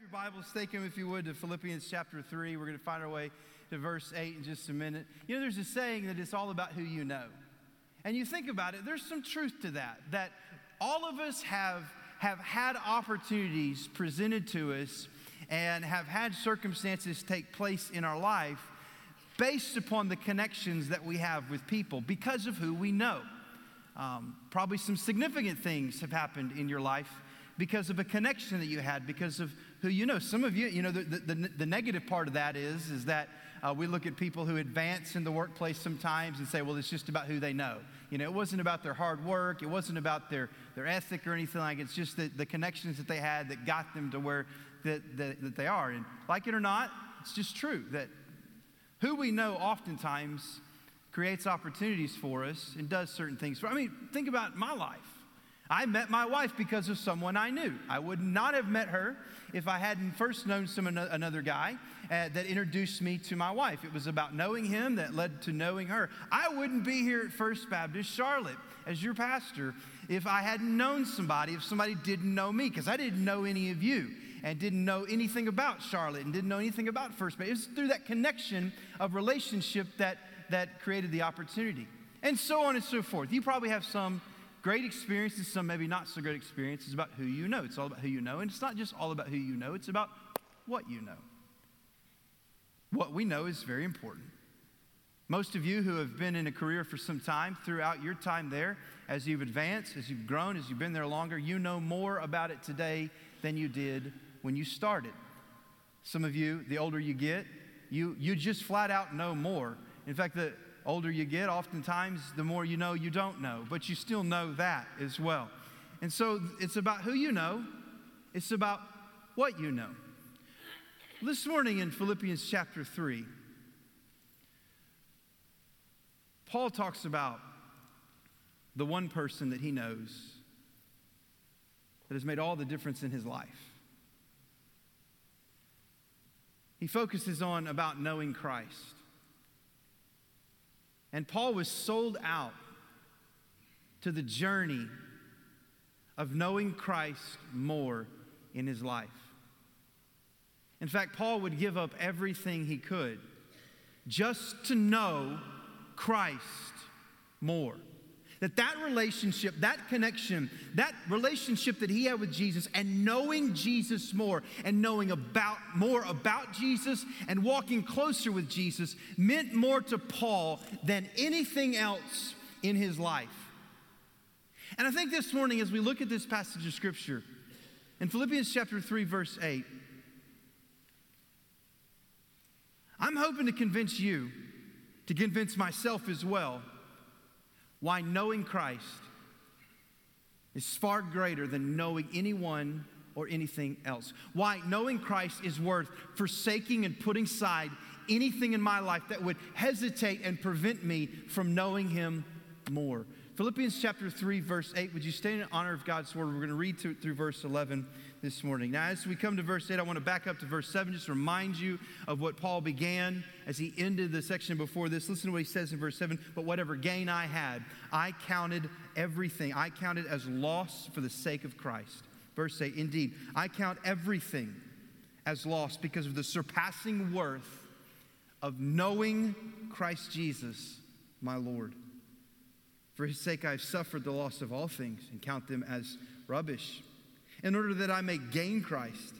Your Bibles, take them if you would to Philippians chapter 3. We're going to find our way to verse 8 in just a minute. You know, there's a saying that it's all about who you know. And you think about it, there's some truth to that, that all of us have, have had opportunities presented to us and have had circumstances take place in our life based upon the connections that we have with people because of who we know. Um, probably some significant things have happened in your life because of a connection that you had, because of who you know. Some of you, you know, the, the, the negative part of that is, is that uh, we look at people who advance in the workplace sometimes and say, well, it's just about who they know. You know, it wasn't about their hard work, it wasn't about their, their ethic or anything like. It's just the, the connections that they had that got them to where that, that, that they are. And like it or not, it's just true that who we know oftentimes creates opportunities for us and does certain things for I mean, think about my life. I met my wife because of someone I knew. I would not have met her if I hadn't first known some another guy uh, that introduced me to my wife. It was about knowing him that led to knowing her. I wouldn't be here at First Baptist Charlotte as your pastor if I hadn't known somebody, if somebody didn't know me, because I didn't know any of you and didn't know anything about Charlotte and didn't know anything about First Baptist. It was through that connection of relationship that, that created the opportunity. And so on and so forth. You probably have some great experiences, some maybe not so great experiences about who you know. It's all about who you know. And it's not just all about who you know, it's about what you know. What we know is very important. Most of you who have been in a career for some time, throughout your time there, as you've advanced, as you've grown, as you've been there longer, you know more about it today than you did when you started. Some of you, the older you get, you, you just flat out know more. In fact, the, older you get, oftentimes the more you know you don't know, but you still know that as well. And so it's about who you know, it's about what you know. This morning in Philippians chapter 3, Paul talks about the one person that he knows that has made all the difference in his life. He focuses on about knowing Christ. And Paul was sold out to the journey of knowing Christ more in his life. In fact, Paul would give up everything he could just to know Christ more. That that relationship, that connection, that relationship that he had with Jesus and knowing Jesus more and knowing about more about Jesus and walking closer with Jesus meant more to Paul than anything else in his life. And I think this morning as we look at this passage of scripture in Philippians chapter 3 verse 8 I'm hoping to convince you to convince myself as well why knowing Christ is far greater than knowing anyone or anything else. Why knowing Christ is worth forsaking and putting aside anything in my life that would hesitate and prevent me from knowing Him more. Philippians chapter 3, verse 8. Would you stand in honor of God's word? We're going to read through, through verse 11 this morning. Now, as we come to verse 8, I want to back up to verse 7, just remind you of what Paul began as he ended the section before this. Listen to what he says in verse 7 But whatever gain I had, I counted everything, I counted as loss for the sake of Christ. Verse 8 Indeed, I count everything as loss because of the surpassing worth of knowing Christ Jesus, my Lord. For his sake, I have suffered the loss of all things and count them as rubbish in order that I may gain Christ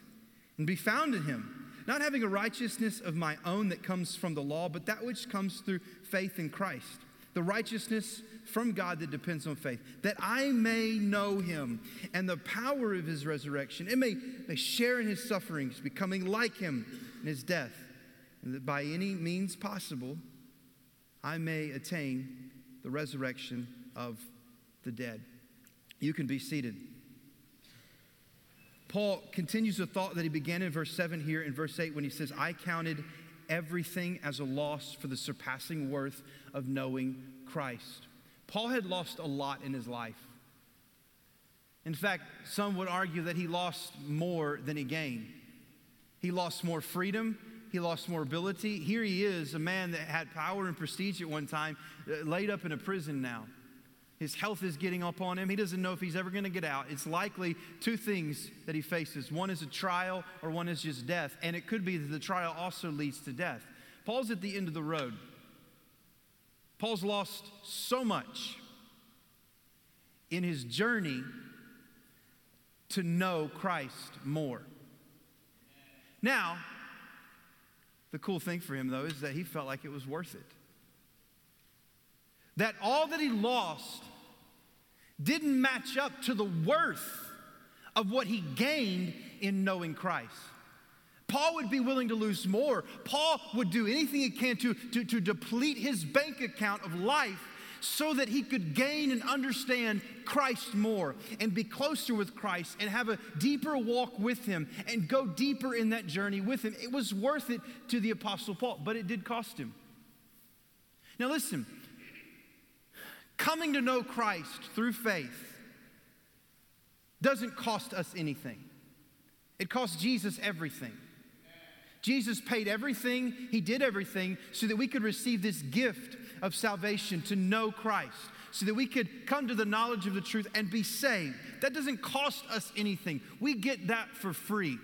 and be found in him, not having a righteousness of my own that comes from the law, but that which comes through faith in Christ, the righteousness from God that depends on faith, that I may know him and the power of his resurrection, and may, may share in his sufferings, becoming like him in his death, and that by any means possible I may attain the resurrection of the dead. You can be seated. Paul continues the thought that he began in verse 7 here in verse 8 when he says, I counted everything as a loss for the surpassing worth of knowing Christ. Paul had lost a lot in his life. In fact, some would argue that he lost more than he gained. He lost more freedom, he lost more ability. Here he is, a man that had power and prestige at one time, uh, laid up in a prison now. His health is getting up on him. He doesn't know if he's ever going to get out. It's likely two things that he faces one is a trial, or one is just death. And it could be that the trial also leads to death. Paul's at the end of the road. Paul's lost so much in his journey to know Christ more. Now, the cool thing for him, though, is that he felt like it was worth it. That all that he lost didn't match up to the worth of what he gained in knowing Christ. Paul would be willing to lose more. Paul would do anything he can to, to, to deplete his bank account of life so that he could gain and understand Christ more and be closer with Christ and have a deeper walk with him and go deeper in that journey with him. It was worth it to the Apostle Paul, but it did cost him. Now, listen, coming to know Christ through faith doesn't cost us anything, it costs Jesus everything. Jesus paid everything, He did everything so that we could receive this gift of salvation to know Christ, so that we could come to the knowledge of the truth and be saved. That doesn't cost us anything. We get that for free.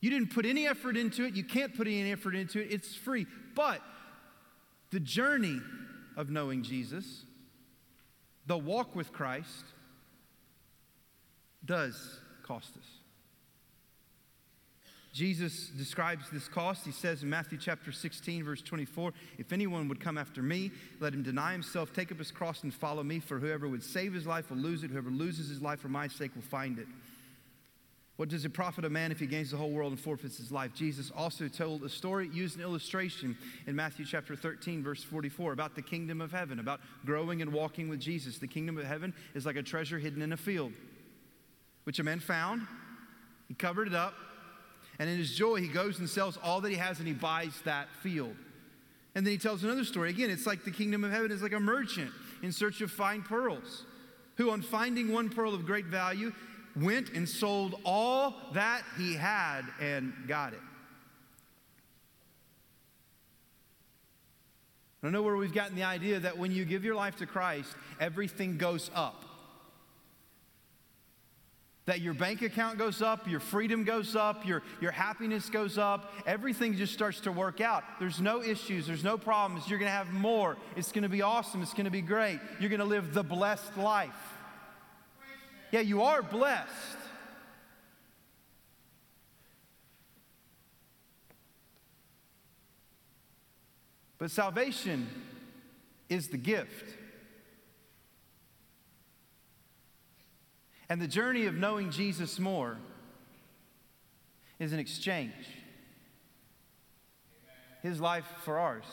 You didn't put any effort into it, you can't put any effort into it, it's free. But the journey of knowing Jesus, the walk with Christ, does cost us. Jesus describes this cost. He says in Matthew chapter 16, verse 24, If anyone would come after me, let him deny himself, take up his cross, and follow me. For whoever would save his life will lose it. Whoever loses his life for my sake will find it. What does it profit a man if he gains the whole world and forfeits his life? Jesus also told a story, used an illustration in Matthew chapter 13, verse 44, about the kingdom of heaven, about growing and walking with Jesus. The kingdom of heaven is like a treasure hidden in a field, which a man found. He covered it up and in his joy, he goes and sells all that he has and he buys that field. And then he tells another story. Again, it's like the kingdom of heaven is like a merchant in search of fine pearls, who, on finding one pearl of great value, went and sold all that he had and got it. I don't know where we've gotten the idea that when you give your life to Christ, everything goes up that your bank account goes up, your freedom goes up, your, your happiness goes up, everything just starts to work out. There's no issues, there's no problems. You're going to have more. It's going to be awesome, it's going to be great. You're going to live the blessed life. Yeah, you are blessed. But salvation is the gift. And the journey of knowing Jesus more is an exchange. His life for ours.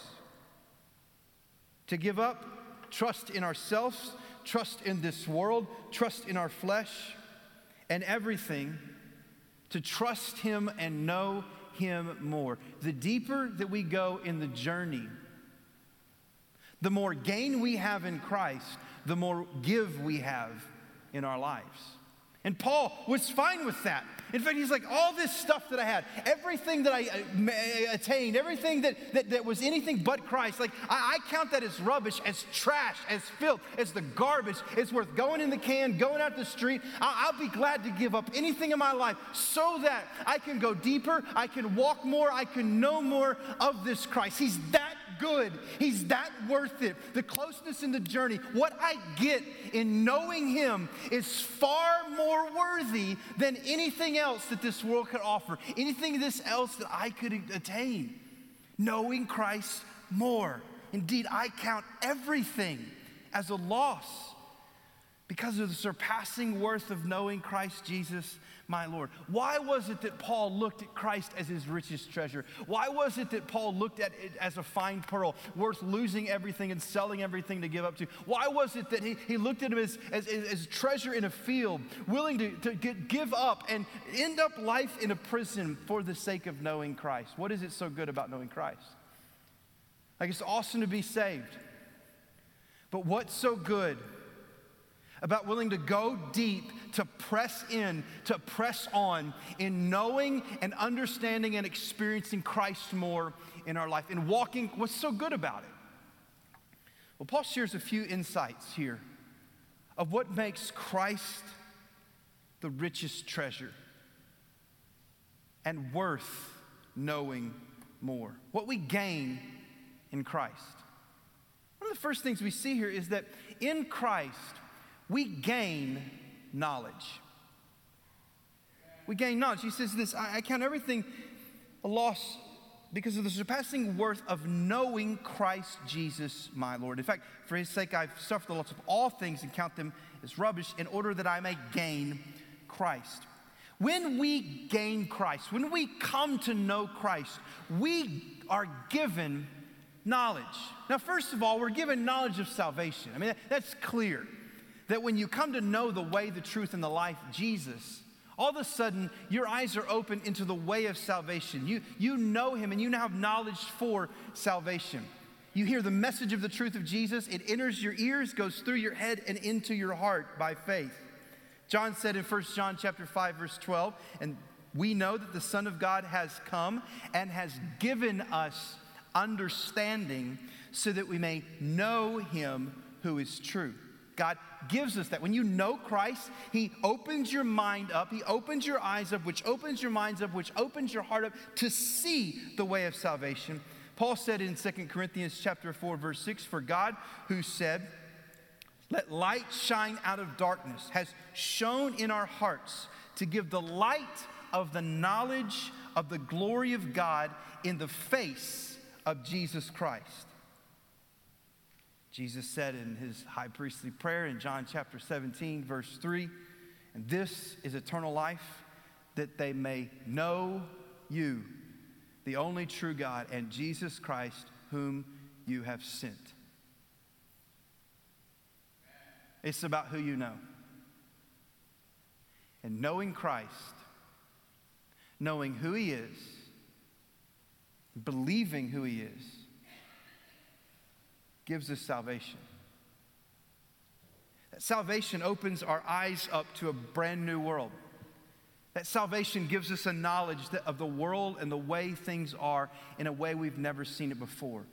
To give up trust in ourselves, trust in this world, trust in our flesh, and everything to trust Him and know Him more. The deeper that we go in the journey, the more gain we have in Christ, the more give we have in our lives. And Paul was fine with that. In fact, he's like, all this stuff that I had, everything that I uh, attained, everything that, that, that was anything but Christ, like, I, I, count that as rubbish, as trash, as filth, as the garbage. It's worth going in the can, going out the street. I, I'll be glad to give up anything in my life so that I can go deeper, I can walk more, I can know more of this Christ. He's that good. He's that worth it. The closeness in the journey, what I get in knowing Him is far more worthy than anything else that this world could offer, anything this else that I could attain. Knowing Christ more. Indeed, I count everything as a loss because of the surpassing worth of knowing Christ Jesus my Lord. Why was it that Paul looked at Christ as his richest treasure? Why was it that Paul looked at it as a fine pearl, worth losing everything and selling everything to give up to? Why was it that he, he looked at him as, as, as treasure in a field, willing to, to get, give up and end up life in a prison for the sake of knowing Christ? What is it so good about knowing Christ? Like it's awesome to be saved. But what's so good about willing to go deep, to press in, to press on in knowing and understanding and experiencing Christ more in our life and walking what's so good about it. Well, Paul shares a few insights here of what makes Christ the richest treasure and worth knowing more. What we gain in Christ. One of the first things we see here is that in Christ, we gain knowledge. We gain knowledge. He says this I, I count everything a loss because of the surpassing worth of knowing Christ Jesus my Lord. In fact, for his sake, I've suffered the loss of all things and count them as rubbish in order that I may gain Christ. When we gain Christ, when we come to know Christ, we are given knowledge. Now, first of all, we're given knowledge of salvation. I mean, that's clear. That when you come to know the way, the truth, and the life, Jesus, all of a sudden your eyes are open into the way of salvation. You, you know him and you now have knowledge for salvation. You hear the message of the truth of Jesus, it enters your ears, goes through your head, and into your heart by faith. John said in 1 John chapter 5 verse 12, and we know that the Son of God has come and has given us understanding so that we may know him who is true. God gives us that. When you know Christ, He opens your mind up, He opens your eyes up, which opens your minds up, which opens your heart up to see the way of salvation. Paul said in 2 Corinthians chapter 4, verse 6, For God who said, let light shine out of darkness, has shone in our hearts to give the light of the knowledge of the glory of God in the face of Jesus Christ. Jesus said in his high priestly prayer in John chapter 17, verse 3, and this is eternal life, that they may know you, the only true God, and Jesus Christ, whom you have sent. It's about who you know. And knowing Christ, knowing who He is, believing who He is, gives us salvation. That salvation opens our eyes up to a brand new world. That salvation gives us a knowledge of the world and the way things are in a way we've never seen it before.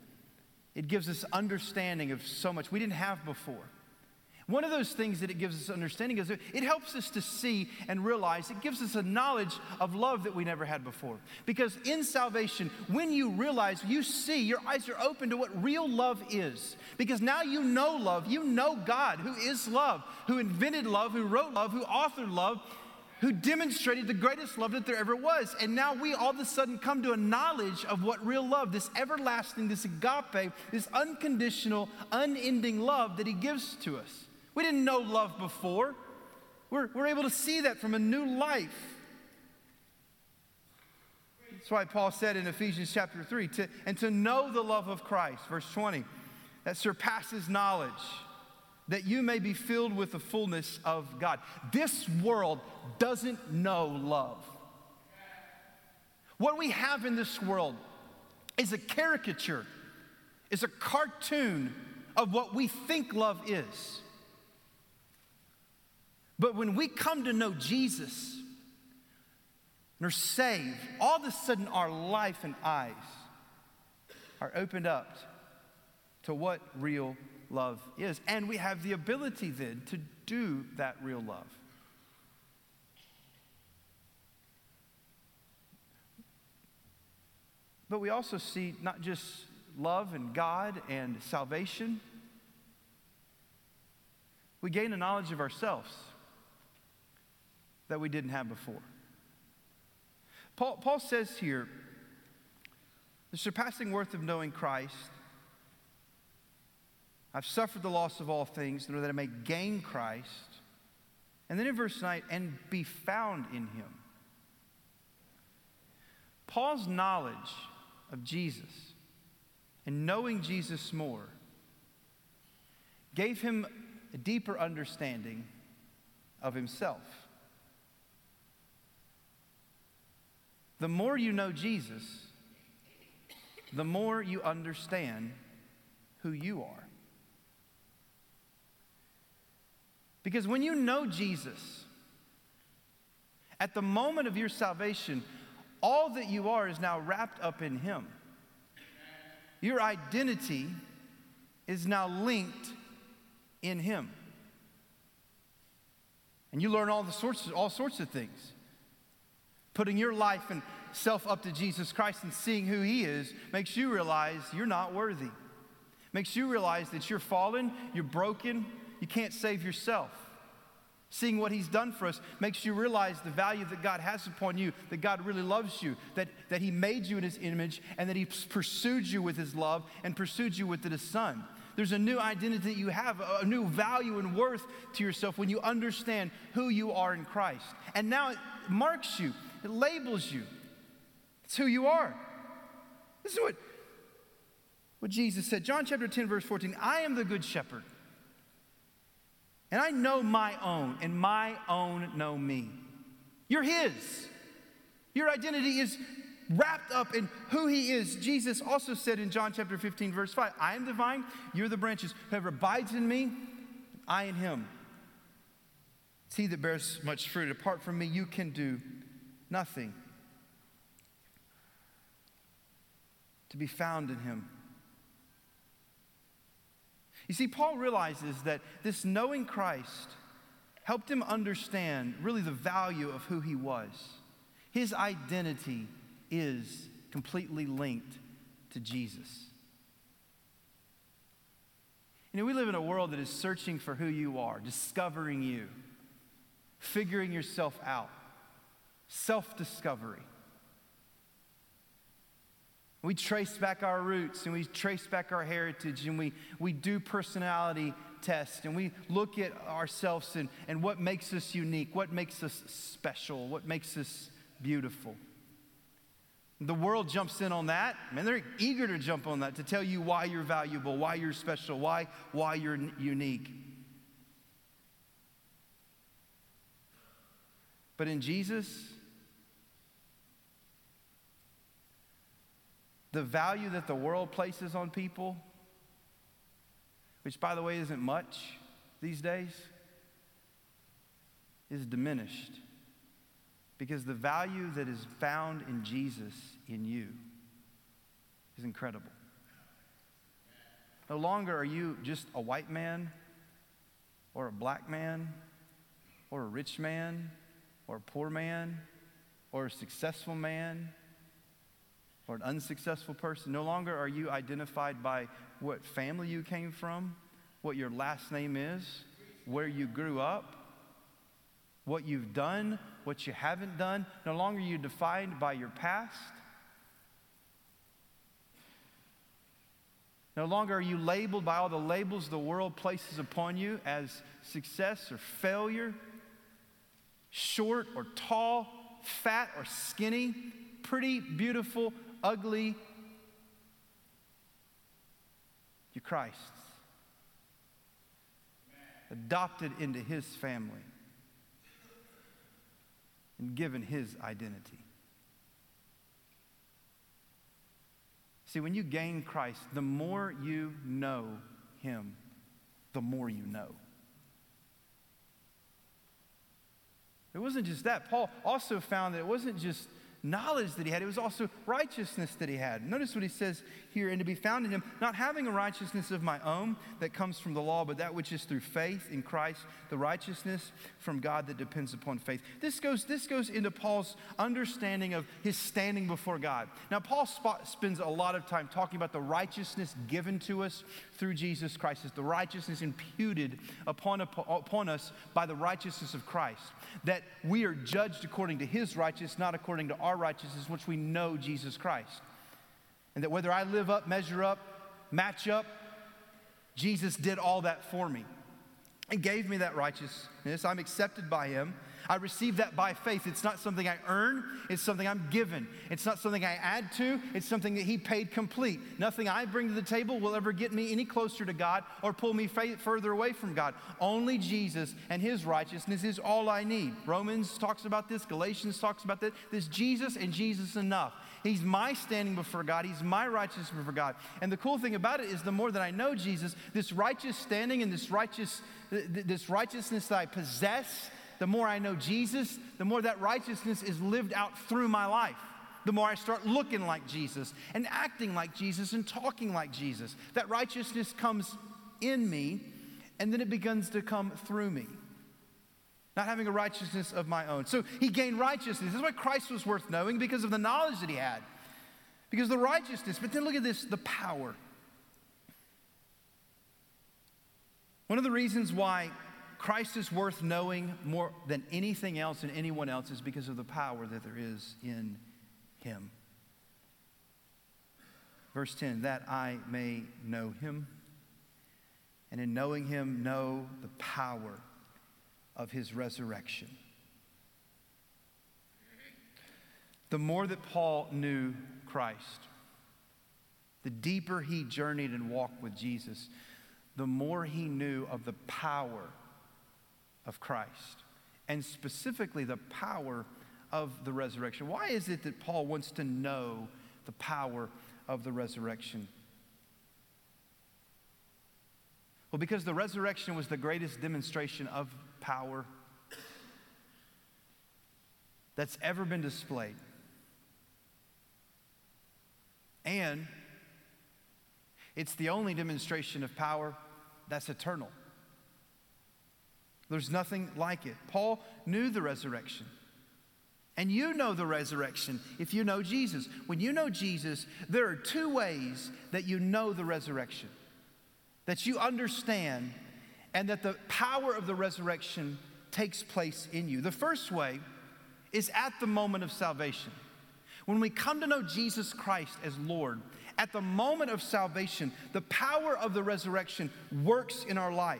It gives us understanding of so much we didn't have before. One of those things that it gives us understanding is it helps us to see and realize, it gives us a knowledge of love that we never had before. Because in salvation, when you realize, you see, your eyes are open to what real love is. Because now you know love, you know God, who is love, who invented love, who wrote love, who authored love, who demonstrated the greatest love that there ever was. And now we all of a sudden come to a knowledge of what real love, this everlasting, this agape, this unconditional, unending love that He gives to us. We didn't know love before. We're, we're able to see that from a new life. That's why Paul said in Ephesians chapter 3 to, and to know the love of Christ, verse 20, that surpasses knowledge, that you may be filled with the fullness of God. This world doesn't know love. What we have in this world is a caricature, is a cartoon of what we think love is. But when we come to know Jesus and are saved, all of a sudden our life and eyes are opened up to what real love is. And we have the ability then to do that real love. But we also see not just love and God and salvation, we gain a knowledge of ourselves that we didn't have before. Paul, Paul says here the surpassing worth of knowing Christ. I've suffered the loss of all things in order that I may gain Christ. And then in verse 9, and be found in him. Paul's knowledge of Jesus and knowing Jesus more gave him a deeper understanding of himself. The more you know Jesus, the more you understand who you are. Because when you know Jesus, at the moment of your salvation, all that you are is now wrapped up in Him. Your identity is now linked in Him. And you learn all, the sorts, all sorts of things. Putting your life and self up to Jesus Christ and seeing who He is makes you realize you're not worthy. Makes you realize that you're fallen, you're broken, you can't save yourself. Seeing what He's done for us makes you realize the value that God has upon you, that God really loves you, that, that He made you in His image, and that He pursued you with His love and pursued you with His Son. There's a new identity that you have, a new value and worth to yourself when you understand who you are in Christ. And now it marks you, it labels you. It's who you are. This is what, what Jesus said. John chapter 10, verse 14 I am the good shepherd. And I know my own, and my own know me. You're His. Your identity is wrapped up in who he is. Jesus also said in John chapter 15, verse 5, I am the vine, you're the branches. Whoever abides in me, I in him. It's he that bears much fruit. Apart from me, you can do nothing. To be found in him. You see, Paul realizes that this knowing Christ helped him understand really the value of who he was, his identity is completely linked to Jesus. You know, we live in a world that is searching for who you are, discovering you, figuring yourself out, self discovery. We trace back our roots and we trace back our heritage and we, we do personality tests and we look at ourselves and, and what makes us unique, what makes us special, what makes us beautiful. The world jumps in on that. Man, they're eager to jump on that to tell you why you're valuable, why you're special, why, why you're unique. But in Jesus, the value that the world places on people, which by the way isn't much these days, is diminished. Because the value that is found in Jesus in you is incredible. No longer are you just a white man or a black man or a rich man or a poor man or a successful man or an unsuccessful person. No longer are you identified by what family you came from, what your last name is, where you grew up, what you've done, what you haven't done. No longer are you defined by your past. No longer are you labeled by all the labels the world places upon you as success or failure, short or tall, fat or skinny, pretty, beautiful, ugly. You're Christ's. Adopted into his family and given his identity. See, when you gain Christ, the more you know him, the more you know. It wasn't just that. Paul also found that it wasn't just knowledge that he had, it was also righteousness that he had. Notice what he says here and to be found in him, not having a righteousness of my own that comes from the law, but that which is through faith in Christ, the righteousness from God that depends upon faith. This goes, this goes into Paul's understanding of his standing before God. Now, Paul spends a lot of time talking about the righteousness given to us through Jesus Christ, it's the righteousness imputed upon, upon us by the righteousness of Christ, that we are judged according to his righteousness, not according to our righteousness, which we know Jesus Christ. And that whether I live up, measure up, match up, Jesus did all that for me and gave me that righteousness. I'm accepted by him. I receive that by faith. It's not something I earn, it's something I'm given. It's not something I add to, it's something that He paid complete. Nothing I bring to the table will ever get me any closer to God or pull me further away from God. Only Jesus and His righteousness is all I need. Romans talks about this, Galatians talks about this. This Jesus and Jesus enough. He's my standing before God. He's my righteousness before God. And the cool thing about it is the more that I know Jesus, this righteous standing and this righteous this righteousness that I possess, the more I know Jesus, the more that righteousness is lived out through my life. The more I start looking like Jesus and acting like Jesus and talking like Jesus. That righteousness comes in me and then it begins to come through me. Not having a righteousness of my own. So he gained righteousness. This is why Christ was worth knowing because of the knowledge that he had, because of the righteousness. But then look at this the power. One of the reasons why Christ is worth knowing more than anything else and anyone else is because of the power that there is in him. Verse 10 that I may know him, and in knowing him, know the power of his resurrection. The more that Paul knew Christ, the deeper he journeyed and walked with Jesus, the more he knew of the power of Christ, and specifically the power of the resurrection. Why is it that Paul wants to know the power of the resurrection? Well, because the resurrection was the greatest demonstration of power that's ever been displayed. And it's the only demonstration of power that's eternal. There's nothing like it. Paul knew the resurrection. And you know the resurrection if you know Jesus. When you know Jesus, there are two ways that you know the resurrection, that you understand, and that the power of the resurrection takes place in you. The first way is at the moment of salvation. When we come to know Jesus Christ as Lord, at the moment of salvation, the power of the resurrection works in our life.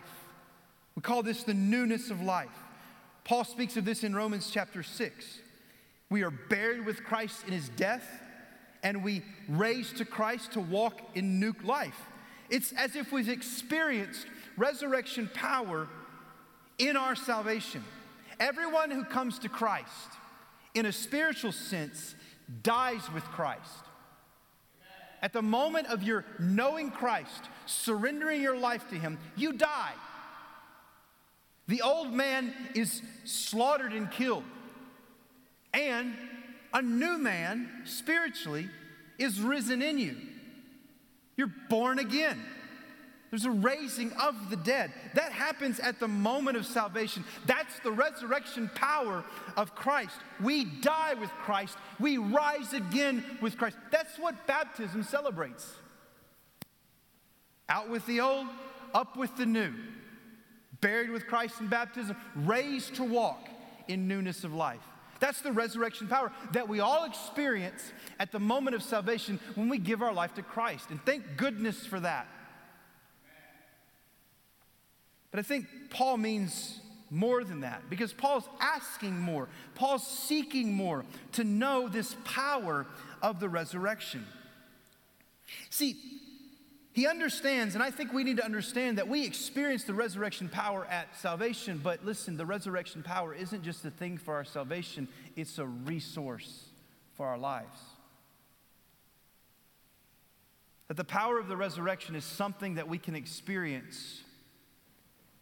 We call this the newness of life. Paul speaks of this in Romans chapter 6. We are buried with Christ in his death, and we raised to Christ to walk in new life. It's as if we've experienced resurrection power in our salvation. Everyone who comes to Christ, in a spiritual sense, dies with Christ. At the moment of your knowing Christ, surrendering your life to Him, you die. The old man is slaughtered and killed. And a new man, spiritually, is risen in you. You're born again. There's a raising of the dead. That happens at the moment of salvation. That's the resurrection power of Christ. We die with Christ, we rise again with Christ. That's what baptism celebrates. Out with the old, up with the new buried with Christ in baptism, raised to walk in newness of life. That's the resurrection power that we all experience at the moment of salvation when we give our life to Christ. And thank goodness for that. But I think Paul means more than that because Paul's asking more, Paul's seeking more to know this power of the resurrection. See, he understands, and I think we need to understand that we experience the resurrection power at salvation, but listen, the resurrection power isn't just a thing for our salvation, it's a resource for our lives. That the power of the resurrection is something that we can experience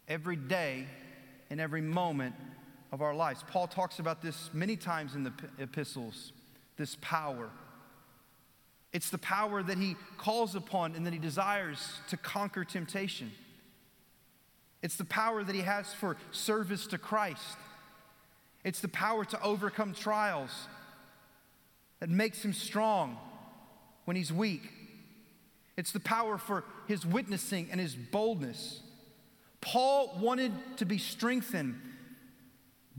every day and every moment of our lives. Paul talks about this many times in the epistles this power. It's the power that he calls upon and that he desires to conquer temptation. It's the power that he has for service to Christ. It's the power to overcome trials that makes him strong when he's weak. It's the power for his witnessing and his boldness. Paul wanted to be strengthened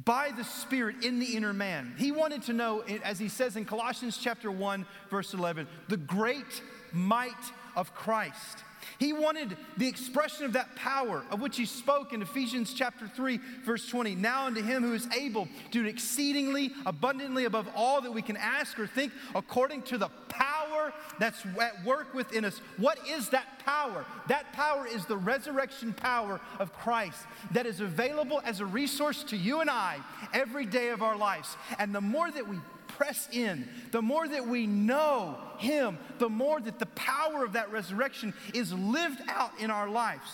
by the Spirit in the inner man. He wanted to know, as he says in Colossians chapter 1, verse 11, the great might of Christ. He wanted the expression of that power of which he spoke in Ephesians chapter 3, verse 20. Now unto him who is able to do exceedingly abundantly above all that we can ask or think, according to the power that's at work within us. What is that power? That power is the resurrection power of Christ that is available as a resource to you and I every day of our lives. And the more that we press in, the more that we know Him, the more that the power of that resurrection is lived out in our lives.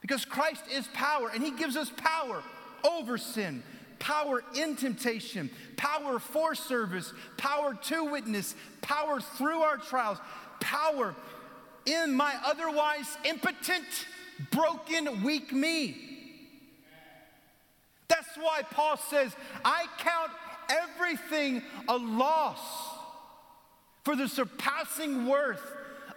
Because Christ is power, and He gives us power over sin, power in temptation, power for service, power to witness, power through our trials, power in my otherwise impotent, broken, weak me. That's why Paul says, I count everything a loss for the surpassing worth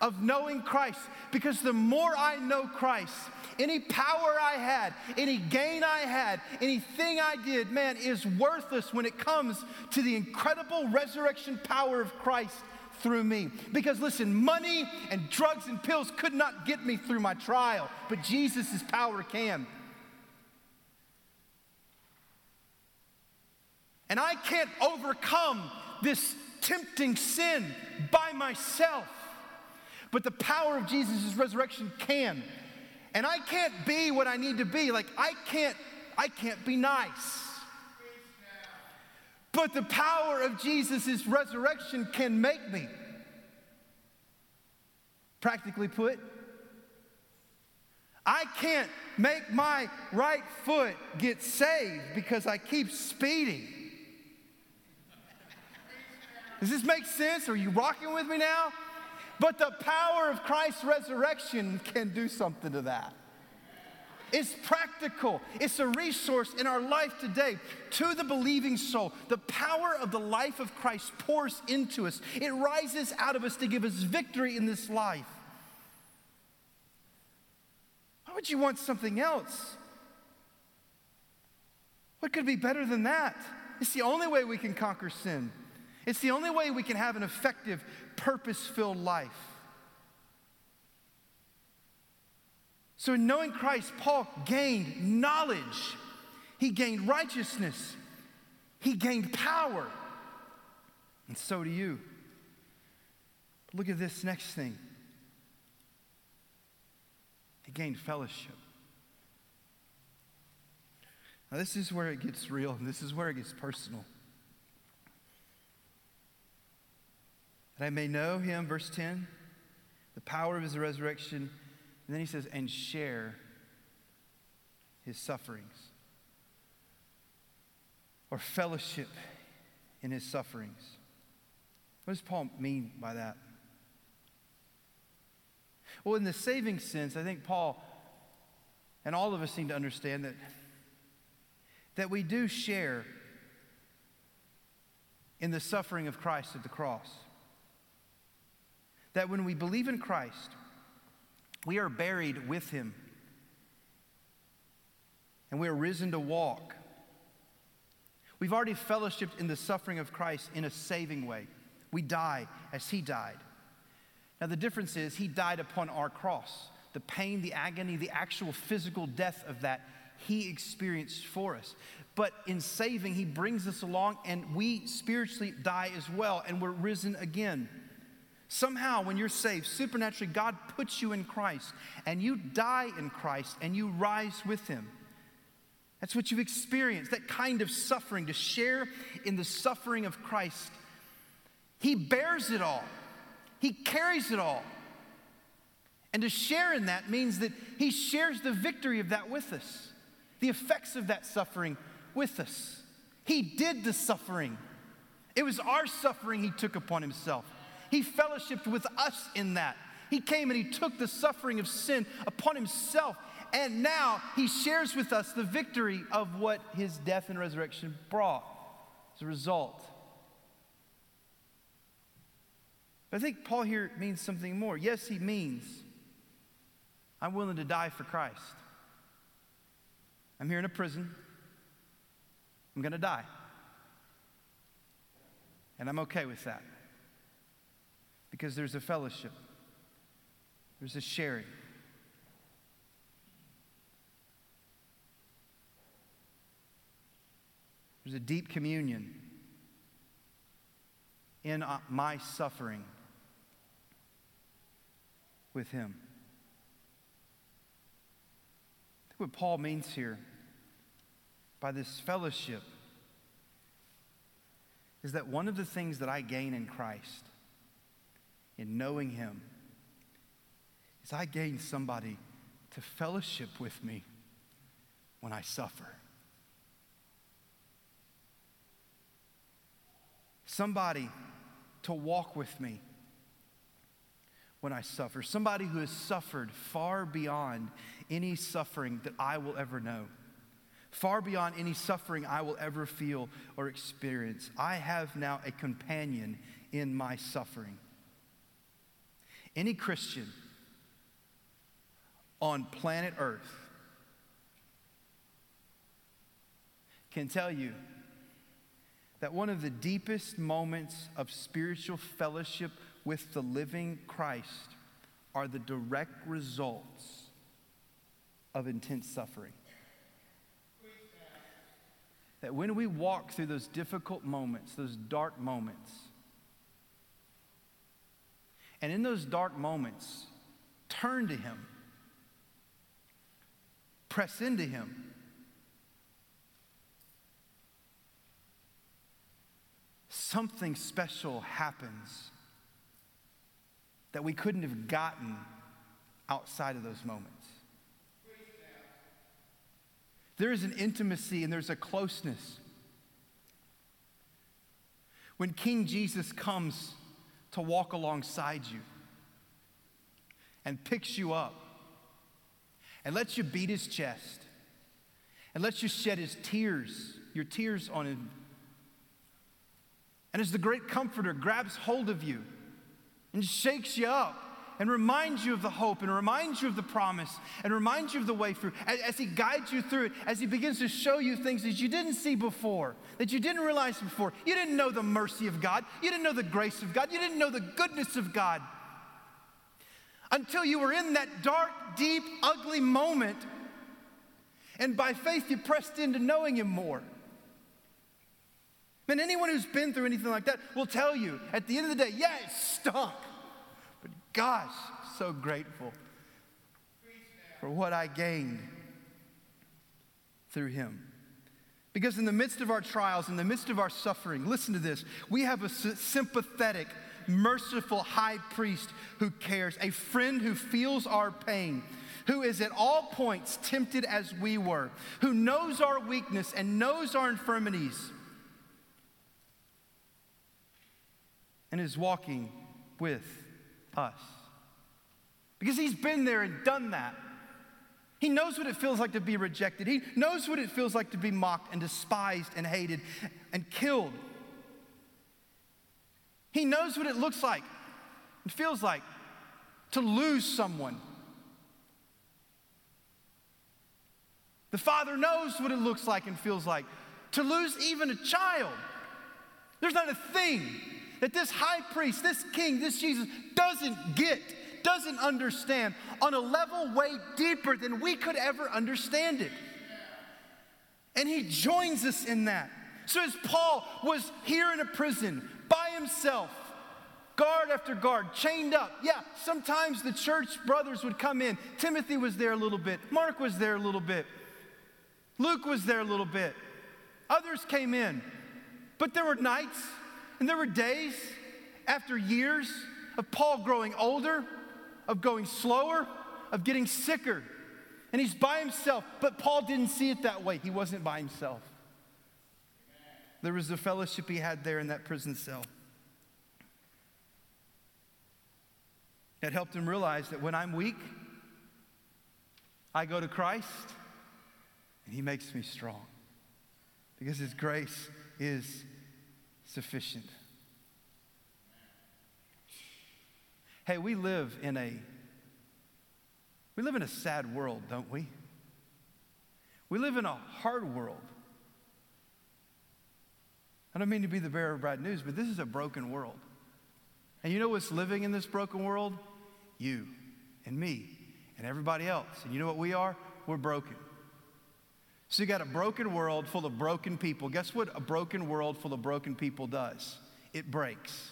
of knowing Christ. Because the more I know Christ, any power I had, any gain I had, anything I did, man, is worthless when it comes to the incredible resurrection power of Christ through me. Because listen, money and drugs and pills could not get me through my trial, but Jesus' power can. And I can't overcome this tempting sin by myself. But the power of Jesus' resurrection can. And I can't be what I need to be. Like I can't I can't be nice. But the power of Jesus' resurrection can make me. Practically put, I can't make my right foot get saved because I keep speeding. Does this make sense? Are you rocking with me now? But the power of Christ's resurrection can do something to that. It's practical. It's a resource in our life today. To the believing soul, the power of the life of Christ pours into us. It rises out of us to give us victory in this life. Why would you want something else? What could be better than that? It's the only way we can conquer sin. It's the only way we can have an effective, purpose filled life. So, in knowing Christ, Paul gained knowledge, he gained righteousness, he gained power. And so do you. Look at this next thing he gained fellowship. Now, this is where it gets real, and this is where it gets personal. That I may know him, verse 10, the power of his resurrection. And then he says, and share his sufferings or fellowship in his sufferings. What does Paul mean by that? Well, in the saving sense, I think Paul and all of us need to understand that, that we do share in the suffering of Christ at the cross that when we believe in Christ, we are buried with him and we are risen to walk. We've already fellowshipped in the suffering of Christ in a saving way. We die as he died. Now, the difference is he died upon our cross. The pain, the agony, the actual physical death of that, he experienced for us. But in saving, he brings us along and we spiritually die as well and we're risen again. Somehow, when you're saved, supernaturally, God puts you in Christ and you die in Christ and you rise with Him. That's what you experience, that kind of suffering, to share in the suffering of Christ. He bears it all, He carries it all. And to share in that means that He shares the victory of that with us, the effects of that suffering with us. He did the suffering, it was our suffering He took upon Himself. He fellowshipped with us in that. He came and he took the suffering of sin upon himself. And now he shares with us the victory of what his death and resurrection brought as a result. But I think Paul here means something more. Yes, he means I'm willing to die for Christ. I'm here in a prison. I'm going to die. And I'm okay with that because there's a fellowship, there's a sharing. There's a deep communion in uh, my suffering with Him. I think what Paul means here by this fellowship is that one of the things that I gain in Christ in knowing Him is I gain somebody to fellowship with me when I suffer. Somebody to walk with me when I suffer. Somebody who has suffered far beyond any suffering that I will ever know. far beyond any suffering I will ever feel or experience. I have now a companion in my suffering. Any Christian on planet Earth can tell you that one of the deepest moments of spiritual fellowship with the living Christ are the direct results of intense suffering. That when we walk through those difficult moments, those dark moments, and in those dark moments, turn to Him, press into Him. Something special happens that we couldn't have gotten outside of those moments. There is an intimacy and there's a closeness. When King Jesus comes to walk alongside you and picks you up and lets you beat his chest and lets you shed his tears, your tears on him. And as the great comforter grabs hold of you and shakes you up and reminds you of the hope and reminds you of the promise and reminds you of the way through as, as, he guides you through it, as he begins to show you things that you didn't see before, that you didn't realize before. You didn't know the mercy of God, you didn't know the grace of God, you didn't know the goodness of God until you were in that dark, deep, ugly moment. And by faith, you pressed into knowing him more. And anyone who's been through anything like that will tell you at the end of the day, yeah, it stunk. Gosh, so grateful for what I gained through him. Because in the midst of our trials, in the midst of our suffering, listen to this, we have a sympathetic, merciful high priest who cares, a friend who feels our pain, who is at all points tempted as we were, who knows our weakness and knows our infirmities and is walking with us. Because he's been there and done that. He knows what it feels like to be rejected. He knows what it feels like to be mocked and despised and hated and killed. He knows what it looks like and feels like to lose someone. The Father knows what it looks like and feels like to lose even a child. There's not a thing that this high priest, this king, this Jesus doesn't get, doesn't understand on a level way deeper than we could ever understand it. And he joins us in that. So, as Paul was here in a prison by himself, guard after guard, chained up. Yeah, sometimes the church brothers would come in. Timothy was there a little bit, Mark was there a little bit, Luke was there a little bit. Others came in. But there were nights and there were days after years of Paul growing older, of going slower, of getting sicker. And he's by himself. But Paul didn't see it that way. He wasn't by himself. There was a fellowship he had there in that prison cell that helped him realize that when I'm weak, I go to Christ and he makes me strong because his grace is sufficient. Hey, we live in a we live in a sad world, don't we? We live in a hard world. I don't mean to be the bearer of bad news, but this is a broken world. And you know what's living in this broken world? You and me and everybody else. And you know what we are? We're broken. So you got a broken world full of broken people. Guess what a broken world full of broken people does? It breaks.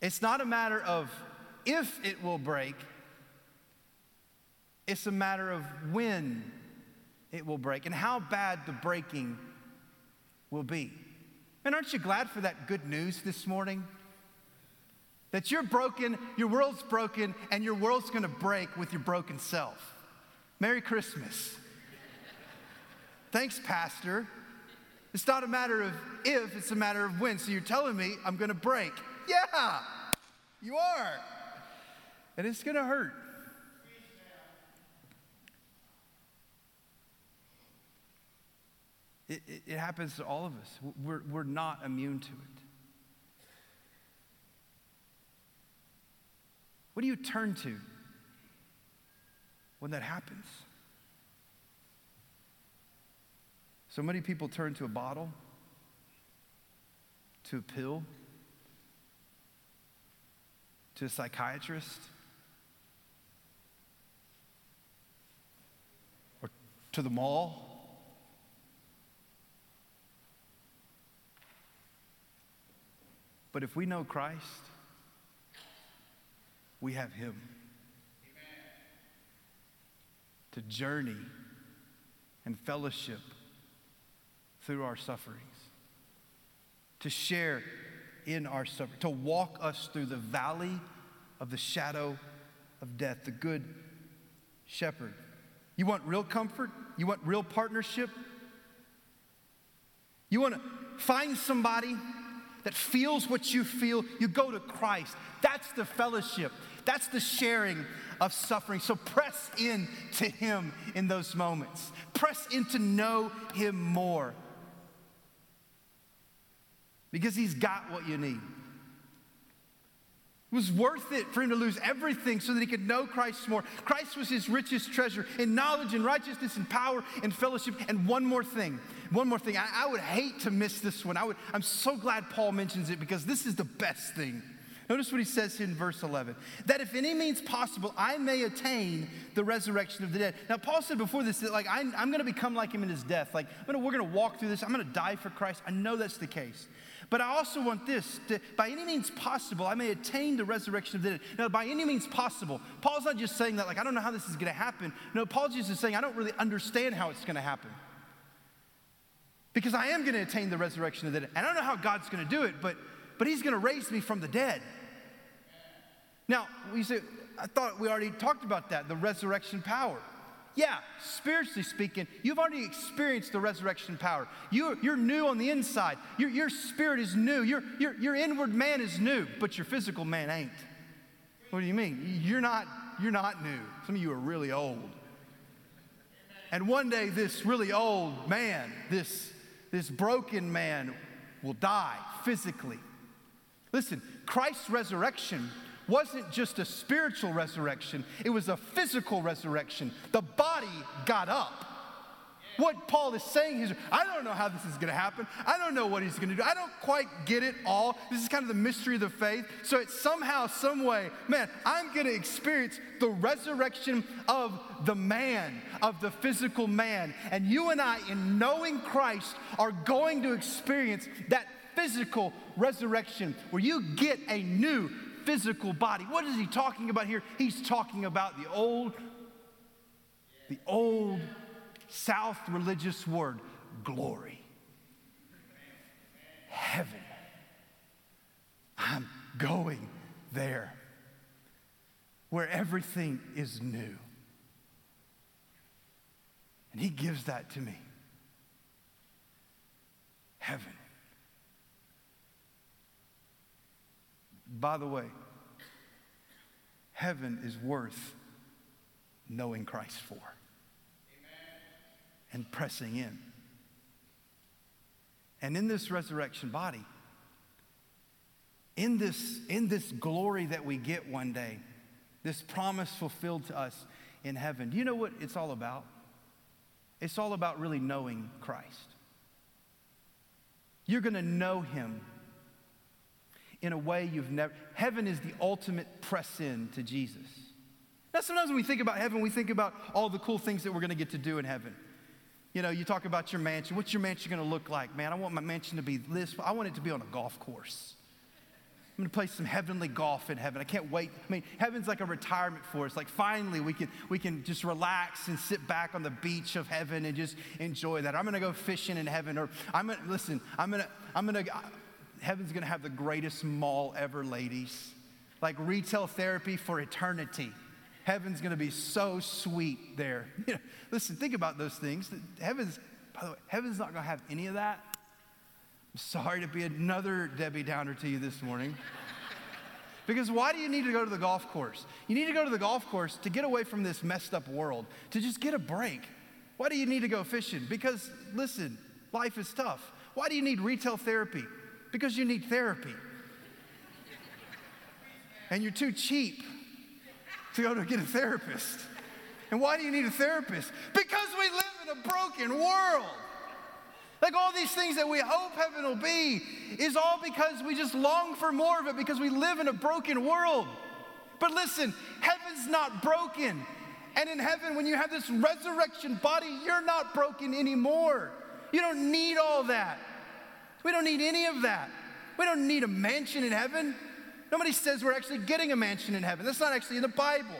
It's not a matter of if it will break, it's a matter of when it will break and how bad the breaking will be. And aren't you glad for that good news this morning? That you're broken, your world's broken, and your world's gonna break with your broken self. Merry Christmas. Thanks, Pastor. It's not a matter of if, it's a matter of when. So you're telling me I'm going to break. Yeah, you are. And it's going to hurt. It, it, it happens to all of us. We're, we're not immune to it. What do you turn to when that happens? So many people turn to a bottle, to a pill, to a psychiatrist, or to the mall. But if we know Christ, we have Him Amen. to journey and fellowship through our sufferings, to share in our suffering, to walk us through the valley of the shadow of death, the good shepherd. You want real comfort? You want real partnership? You want to find somebody that feels what you feel? You go to Christ. That's the fellowship. That's the sharing of suffering. So press in to him in those moments. Press in to know him more. Because he's got what you need. It was worth it for him to lose everything so that he could know Christ more. Christ was his richest treasure in knowledge and righteousness and power and fellowship. And one more thing, one more thing. I, I would hate to miss this one. I would, I'm so glad Paul mentions it because this is the best thing. Notice what he says in verse 11 that if any means possible, I may attain the resurrection of the dead. Now, Paul said before this that, like, I'm, I'm going to become like him in his death. Like, gonna, we're going to walk through this. I'm going to die for Christ. I know that's the case. But I also want this to, by any means possible, I may attain the resurrection of the dead. Now, by any means possible, Paul's not just saying that, like, I don't know how this is going to happen. No, Paul's just saying, I don't really understand how it's going to happen. Because I am going to attain the resurrection of the dead. And I don't know how God's going to do it, but, but he's going to raise me from the dead. Now, we say, I thought we already talked about that, the resurrection power. Yeah, spiritually speaking, you've already experienced the resurrection power. You're, you're new on the inside. Your, your spirit is new. Your, your, your inward man is new, but your physical man ain't. What do you mean? You're not, you're not new. Some of you are really old. And one day, this really old man, this, this broken man, will die physically. Listen, Christ's resurrection wasn't just a spiritual resurrection, it was a physical resurrection. The body got up. What Paul is saying is, I don't know how this is going to happen. I don't know what he's going to do. I don't quite get it all. This is kind of the mystery of the faith. So it's somehow, some way, man, I'm going to experience the resurrection of the man, of the physical man. And you and I, in knowing Christ, are going to experience that physical resurrection where you get a new physical body. What is he talking about here? He's talking about the old, the old South religious word, glory. Heaven. I'm going there where everything is new. And he gives that to me. Heaven. By the way, heaven is worth knowing Christ for Amen. and pressing in. And in this resurrection body, in this, in this glory that we get one day, this promise fulfilled to us in heaven, do you know what it's all about? It's all about really knowing Christ. You're going to know him in a way you've never. Heaven is the ultimate press in to Jesus. Now, sometimes when we think about heaven, we think about all the cool things that we're going to get to do in heaven. You know, you talk about your mansion. What's your mansion going to look like? Man, I want my mansion to be this. I want it to be on a golf course. I'm going to play some heavenly golf in heaven. I can't wait. I mean, heaven's like a retirement for us. Like finally, we can we can just relax and sit back on the beach of heaven and just enjoy that. I'm going to go fishing in heaven, or I'm going to listen. I'm going to I'm going to heaven's gonna have the greatest mall ever, ladies. Like retail therapy for eternity. Heaven's gonna be so sweet there. You know, listen, think about those things. Heaven's, by the way, heaven's not gonna have any of that. I'm sorry to be another Debbie Downer to you this morning. Because why do you need to go to the golf course? You need to go to the golf course to get away from this messed up world, to just get a break. Why do you need to go fishing? Because, listen, Life is tough. Why do you need retail therapy? Because you need therapy. and you're too cheap to go to get a therapist. And why do you need a therapist? Because we live in a broken world. Like all these things that we hope heaven will be is all because we just long for more of it because we live in a broken world. But listen, heaven's not broken. And in heaven, when you have this resurrection body, you're not broken anymore. You don't need all that. We don't need any of that. We don't need a mansion in heaven. Nobody says we're actually getting a mansion in heaven. That's not actually in the Bible.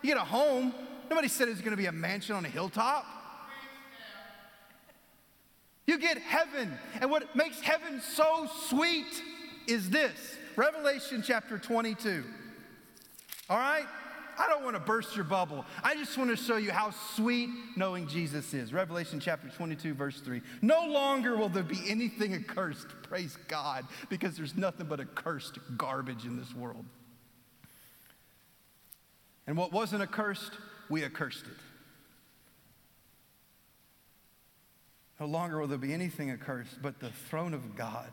You get a home. Nobody said it's going to be a mansion on a hilltop. You get heaven. And what makes heaven so sweet is this Revelation chapter 22. All right? I don't want to burst your bubble. I just want to show you how sweet knowing Jesus is. Revelation chapter 22, verse 3. No longer will there be anything accursed, praise God, because there's nothing but accursed garbage in this world. And what wasn't accursed, we accursed it. No longer will there be anything accursed, but the throne of God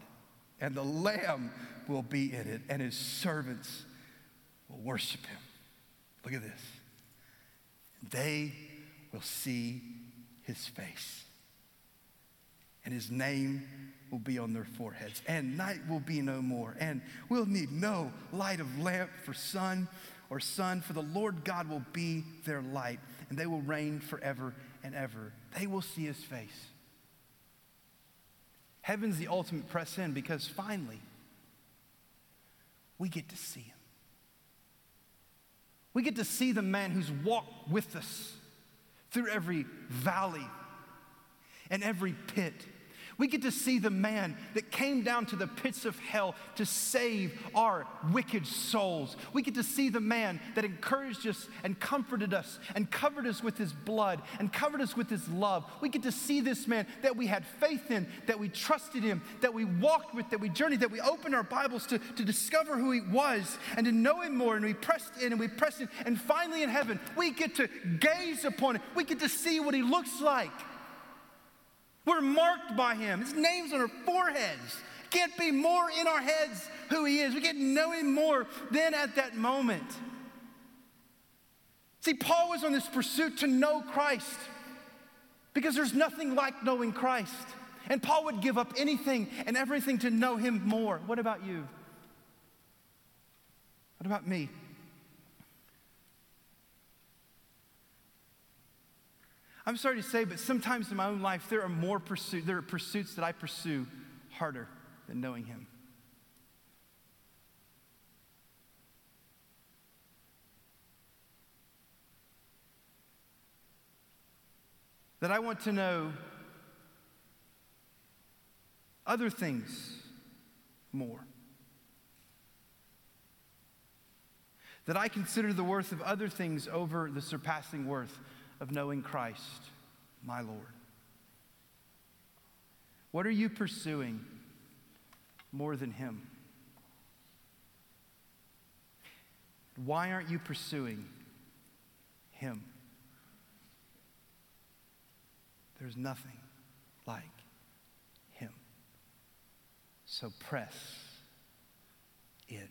and the Lamb will be in it, and his servants will worship him. Look at this. They will see his face, and his name will be on their foreheads, and night will be no more, and we'll need no light of lamp for sun or sun, for the Lord God will be their light, and they will reign forever and ever. They will see his face. Heaven's the ultimate press in because finally we get to see him. We get to see the man who's walked with us through every valley and every pit we get to see the man that came down to the pits of hell to save our wicked souls. We get to see the man that encouraged us and comforted us and covered us with his blood and covered us with his love. We get to see this man that we had faith in, that we trusted him, that we walked with, that we journeyed, that we opened our Bibles to, to discover who he was and to know him more. And we pressed in and we pressed in. And finally in heaven, we get to gaze upon him. We get to see what he looks like. We're marked by him. His name's on our foreheads. Can't be more in our heads who he is. We to know him more than at that moment. See, Paul was on this pursuit to know Christ because there's nothing like knowing Christ. And Paul would give up anything and everything to know him more. What about you? What about me? I'm sorry to say, but sometimes in my own life, there are more pursuits, there are pursuits that I pursue harder than knowing Him. That I want to know other things more. That I consider the worth of other things over the surpassing worth of knowing Christ, my Lord? What are you pursuing more than Him? Why aren't you pursuing Him? There's nothing like Him. So press in.